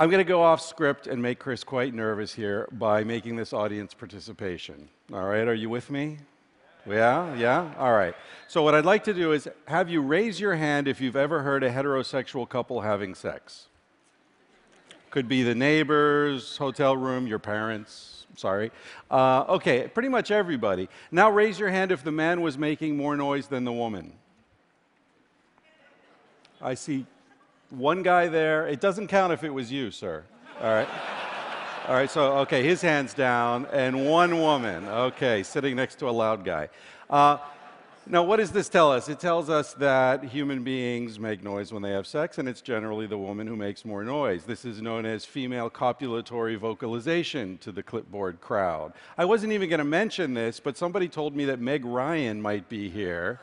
I'm going to go off script and make Chris quite nervous here by making this audience participation. All right, are you with me? Yeah, yeah? All right. So, what I'd like to do is have you raise your hand if you've ever heard a heterosexual couple having sex. Could be the neighbors, hotel room, your parents. Sorry. Uh, okay, pretty much everybody. Now, raise your hand if the man was making more noise than the woman. I see one guy there. It doesn't count if it was you, sir. All right. All right, so, okay, his hand's down, and one woman, okay, sitting next to a loud guy. Uh, now, what does this tell us? It tells us that human beings make noise when they have sex, and it's generally the woman who makes more noise. This is known as female copulatory vocalization to the clipboard crowd. I wasn't even going to mention this, but somebody told me that Meg Ryan might be here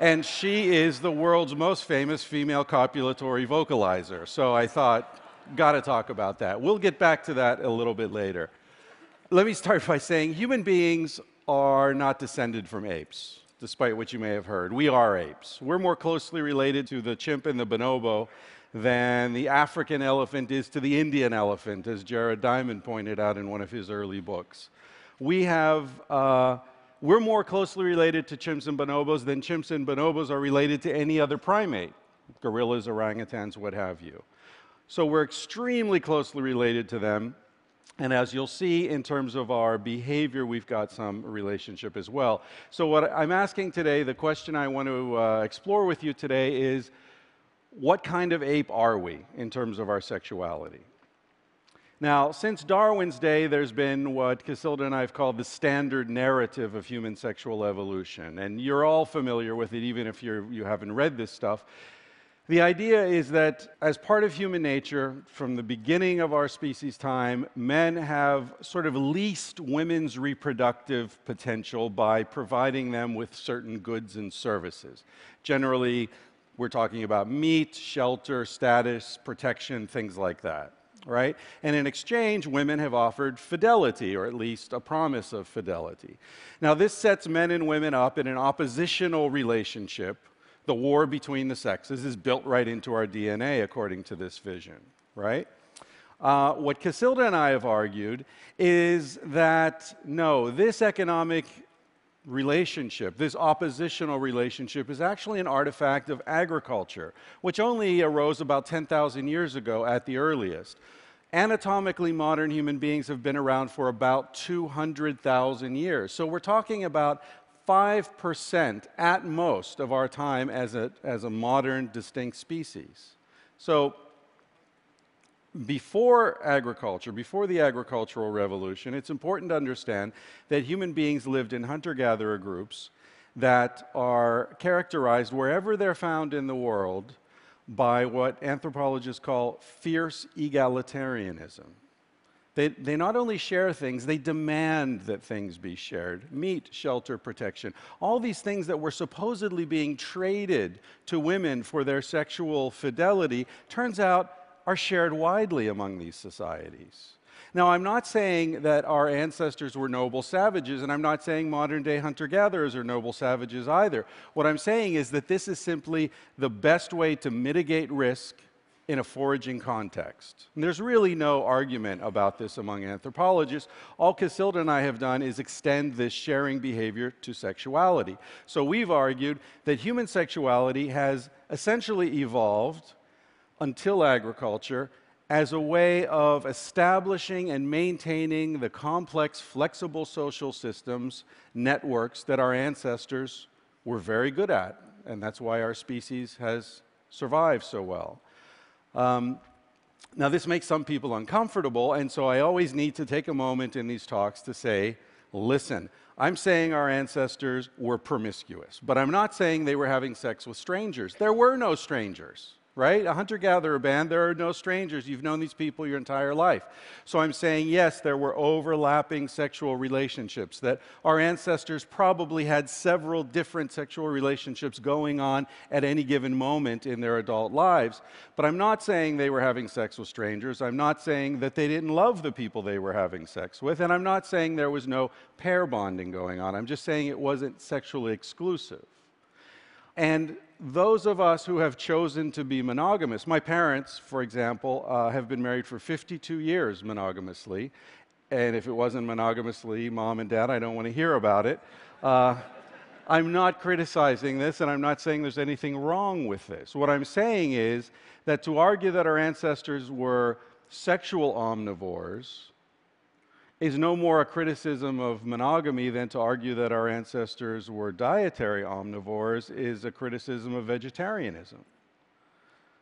and she is the world's most famous female copulatory vocalizer. So I thought, Got to talk about that. We'll get back to that a little bit later. Let me start by saying human beings are not descended from apes, despite what you may have heard. We are apes. We're more closely related to the chimp and the bonobo than the African elephant is to the Indian elephant, as Jared Diamond pointed out in one of his early books. We have, uh, we're more closely related to chimps and bonobos than chimps and bonobos are related to any other primate gorillas, orangutans, what have you. So we're extremely closely related to them. And as you'll see in terms of our behavior, we've got some relationship as well. So, what I'm asking today, the question I want to uh, explore with you today is what kind of ape are we in terms of our sexuality? Now, since Darwin's day, there's been what Casilda and I have called the standard narrative of human sexual evolution. And you're all familiar with it, even if you're, you haven't read this stuff. The idea is that as part of human nature, from the beginning of our species time, men have sort of leased women's reproductive potential by providing them with certain goods and services. Generally, we're talking about meat, shelter, status, protection, things like that, right? And in exchange, women have offered fidelity, or at least a promise of fidelity. Now, this sets men and women up in an oppositional relationship the war between the sexes is built right into our DNA, according to this vision, right? Uh, what Casilda and I have argued is that no, this economic relationship, this oppositional relationship, is actually an artifact of agriculture, which only arose about 10,000 years ago at the earliest. Anatomically, modern human beings have been around for about 200,000 years. So we're talking about 5% at most of our time as a, as a modern distinct species. So before agriculture, before the agricultural revolution, it's important to understand that human beings lived in hunter gatherer groups that are characterized wherever they're found in the world by what anthropologists call fierce egalitarianism. They, they not only share things, they demand that things be shared meat, shelter, protection. All these things that were supposedly being traded to women for their sexual fidelity turns out are shared widely among these societies. Now, I'm not saying that our ancestors were noble savages, and I'm not saying modern day hunter gatherers are noble savages either. What I'm saying is that this is simply the best way to mitigate risk in a foraging context. And there's really no argument about this among anthropologists. All Casilda and I have done is extend this sharing behavior to sexuality. So we've argued that human sexuality has essentially evolved until agriculture as a way of establishing and maintaining the complex, flexible social systems, networks that our ancestors were very good at. And that's why our species has survived so well. Um, now, this makes some people uncomfortable, and so I always need to take a moment in these talks to say, listen, I'm saying our ancestors were promiscuous, but I'm not saying they were having sex with strangers. There were no strangers right? A hunter gatherer band, there are no strangers. You've known these people your entire life. So I'm saying, yes, there were overlapping sexual relationships, that our ancestors probably had several different sexual relationships going on at any given moment in their adult lives. But I'm not saying they were having sex with strangers. I'm not saying that they didn't love the people they were having sex with. And I'm not saying there was no pair bonding going on. I'm just saying it wasn't sexually exclusive. And those of us who have chosen to be monogamous, my parents, for example, uh, have been married for 52 years monogamously. And if it wasn't monogamously, mom and dad, I don't want to hear about it. Uh, I'm not criticizing this, and I'm not saying there's anything wrong with this. What I'm saying is that to argue that our ancestors were sexual omnivores is no more a criticism of monogamy than to argue that our ancestors were dietary omnivores is a criticism of vegetarianism.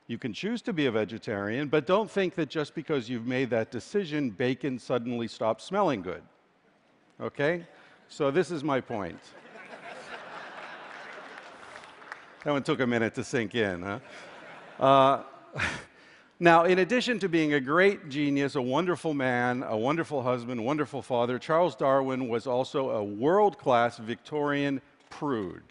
You can choose to be a vegetarian, but don't think that just because you've made that decision, bacon suddenly stops smelling good. Okay? So, this is my point. that one took a minute to sink in, huh? Uh, now, in addition to being a great genius, a wonderful man, a wonderful husband, wonderful father, Charles Darwin was also a world class Victorian prude.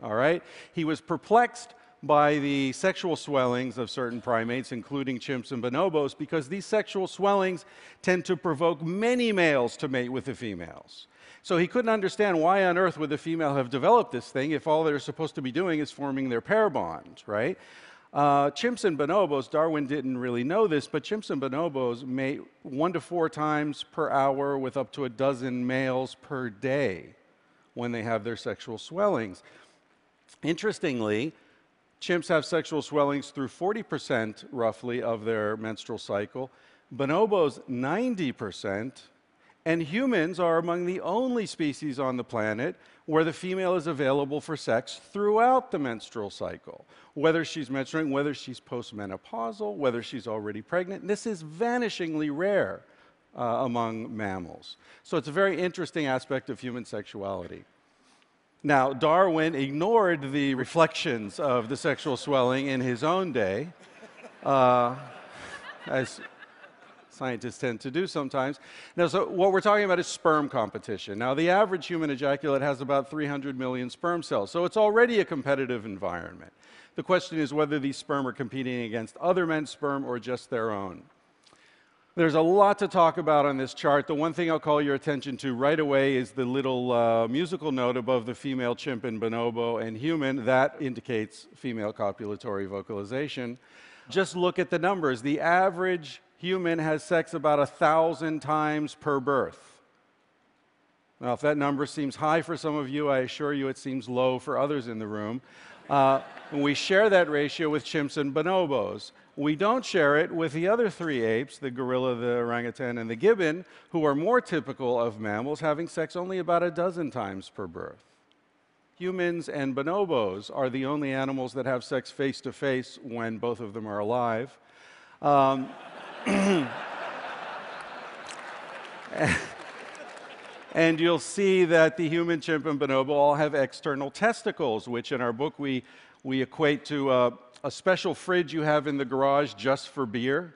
All right? He was perplexed by the sexual swellings of certain primates, including chimps and bonobos, because these sexual swellings tend to provoke many males to mate with the females. So he couldn't understand why on earth would the female have developed this thing if all they're supposed to be doing is forming their pair bond, right? Uh, chimps and bonobos, Darwin didn't really know this, but chimps and bonobos mate one to four times per hour with up to a dozen males per day when they have their sexual swellings. Interestingly, Chimps have sexual swellings through 40% roughly of their menstrual cycle, bonobos 90%, and humans are among the only species on the planet where the female is available for sex throughout the menstrual cycle. Whether she's menstruating, whether she's postmenopausal, whether she's already pregnant, this is vanishingly rare uh, among mammals. So it's a very interesting aspect of human sexuality. Now, Darwin ignored the reflections of the sexual swelling in his own day, uh, as scientists tend to do sometimes. Now, so what we're talking about is sperm competition. Now, the average human ejaculate has about 300 million sperm cells, so it's already a competitive environment. The question is whether these sperm are competing against other men's sperm or just their own. There's a lot to talk about on this chart. The one thing I'll call your attention to right away is the little uh, musical note above the female chimp and bonobo and human. That indicates female copulatory vocalization. Just look at the numbers. The average human has sex about a thousand times per birth. Now, if that number seems high for some of you, I assure you it seems low for others in the room. Uh, we share that ratio with chimps and bonobos. We don't share it with the other three apes, the gorilla, the orangutan, and the gibbon, who are more typical of mammals, having sex only about a dozen times per birth. Humans and bonobos are the only animals that have sex face to face when both of them are alive. Um, and you'll see that the human, chimp, and bonobo all have external testicles, which in our book we, we equate to uh, a special fridge you have in the garage just for beer.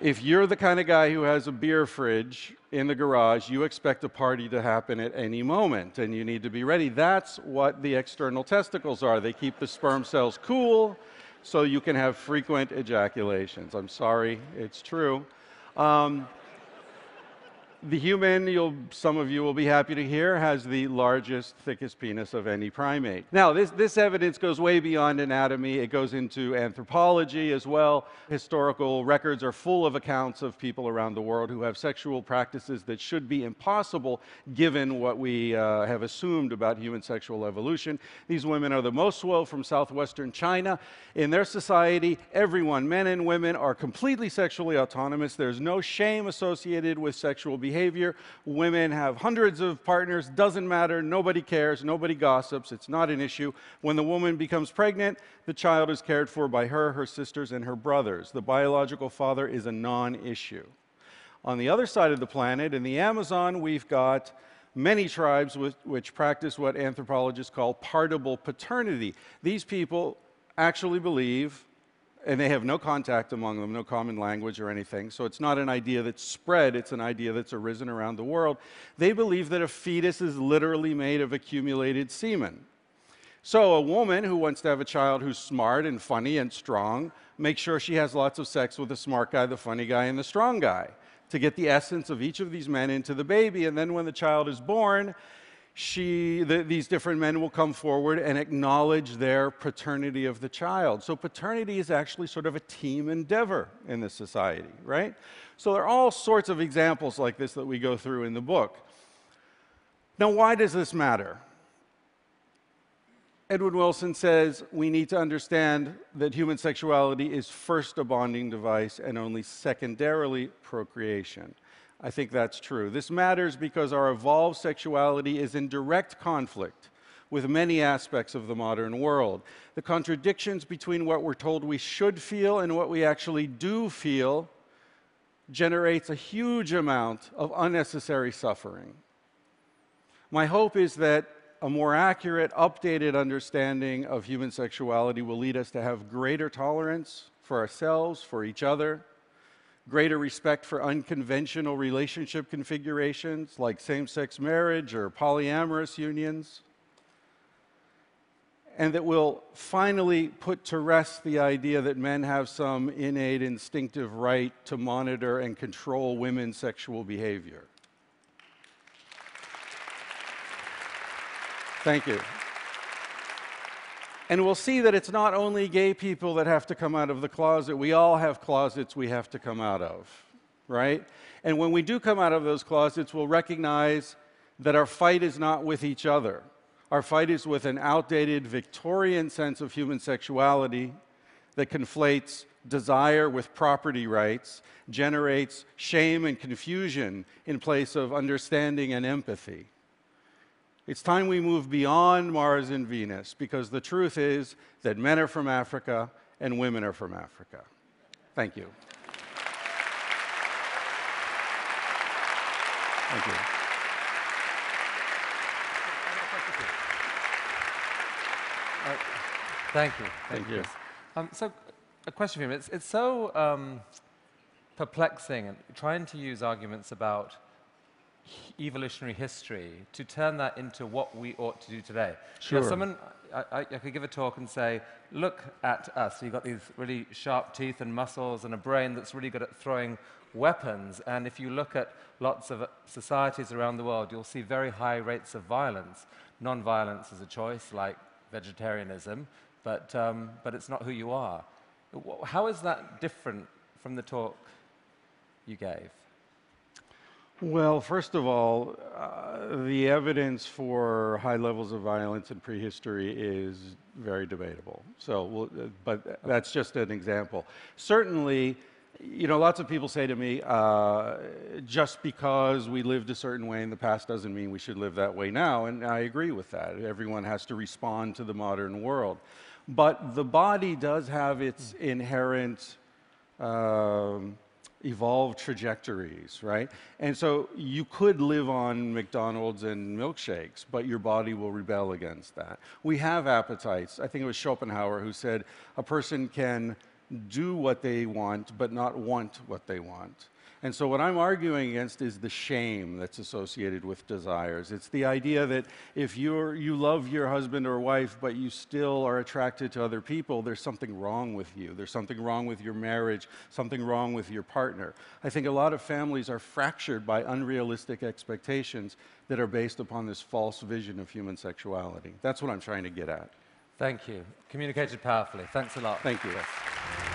if you're the kind of guy who has a beer fridge in the garage, you expect a party to happen at any moment and you need to be ready. That's what the external testicles are. They keep the sperm cells cool so you can have frequent ejaculations. I'm sorry, it's true. Um, the human, some of you will be happy to hear, has the largest, thickest penis of any primate. Now, this, this evidence goes way beyond anatomy. It goes into anthropology as well. Historical records are full of accounts of people around the world who have sexual practices that should be impossible given what we uh, have assumed about human sexual evolution. These women are the Mosuo from southwestern China. In their society, everyone, men and women, are completely sexually autonomous. There's no shame associated with sexual behavior behavior. Women have hundreds of partners, doesn't matter, nobody cares, nobody gossips, it's not an issue. When the woman becomes pregnant, the child is cared for by her, her sisters, and her brothers. The biological father is a non issue. On the other side of the planet, in the Amazon, we've got many tribes which practice what anthropologists call partible paternity. These people actually believe and they have no contact among them, no common language or anything. So it's not an idea that's spread, it's an idea that's arisen around the world. They believe that a fetus is literally made of accumulated semen. So a woman who wants to have a child who's smart and funny and strong makes sure she has lots of sex with the smart guy, the funny guy, and the strong guy to get the essence of each of these men into the baby. And then when the child is born, she, the, these different men will come forward and acknowledge their paternity of the child. So paternity is actually sort of a team endeavor in this society, right? So there are all sorts of examples like this that we go through in the book. Now, why does this matter? Edwin Wilson says we need to understand that human sexuality is first a bonding device and only secondarily procreation. I think that's true. This matters because our evolved sexuality is in direct conflict with many aspects of the modern world. The contradictions between what we're told we should feel and what we actually do feel generates a huge amount of unnecessary suffering. My hope is that a more accurate, updated understanding of human sexuality will lead us to have greater tolerance for ourselves, for each other, greater respect for unconventional relationship configurations like same sex marriage or polyamorous unions, and that will finally put to rest the idea that men have some innate instinctive right to monitor and control women's sexual behavior. Thank you. And we'll see that it's not only gay people that have to come out of the closet. We all have closets we have to come out of, right? And when we do come out of those closets, we'll recognize that our fight is not with each other. Our fight is with an outdated Victorian sense of human sexuality that conflates desire with property rights, generates shame and confusion in place of understanding and empathy. It's time we move beyond Mars and Venus because the truth is that men are from Africa and women are from Africa. Thank you. Thank you. Uh, thank you. Thank you. Um, so, a question for you. It's, it's so um, perplexing trying to use arguments about evolutionary history to turn that into what we ought to do today. Sure. Know, someone, I, I, I, could give a talk and say, look at us. You've got these really sharp teeth and muscles and a brain that's really good at throwing weapons. And if you look at lots of societies around the world, you'll see very high rates of violence. Non-violence is a choice, like vegetarianism, but, um, but it's not who you are. How is that different from the talk you gave? Well, first of all, uh, the evidence for high levels of violence in prehistory is very debatable. So, we'll, uh, but that's just an example. Certainly, you know, lots of people say to me, uh, just because we lived a certain way in the past doesn't mean we should live that way now. And I agree with that. Everyone has to respond to the modern world. But the body does have its inherent. Um, evolved trajectories, right? And so you could live on McDonald's and milkshakes, but your body will rebel against that. We have appetites. I think it was Schopenhauer who said a person can do what they want, but not want what they want. And so, what I'm arguing against is the shame that's associated with desires. It's the idea that if you're, you love your husband or wife, but you still are attracted to other people, there's something wrong with you. There's something wrong with your marriage, something wrong with your partner. I think a lot of families are fractured by unrealistic expectations that are based upon this false vision of human sexuality. That's what I'm trying to get at. Thank you. Communicated powerfully. Thanks a lot. Thank you. Yes.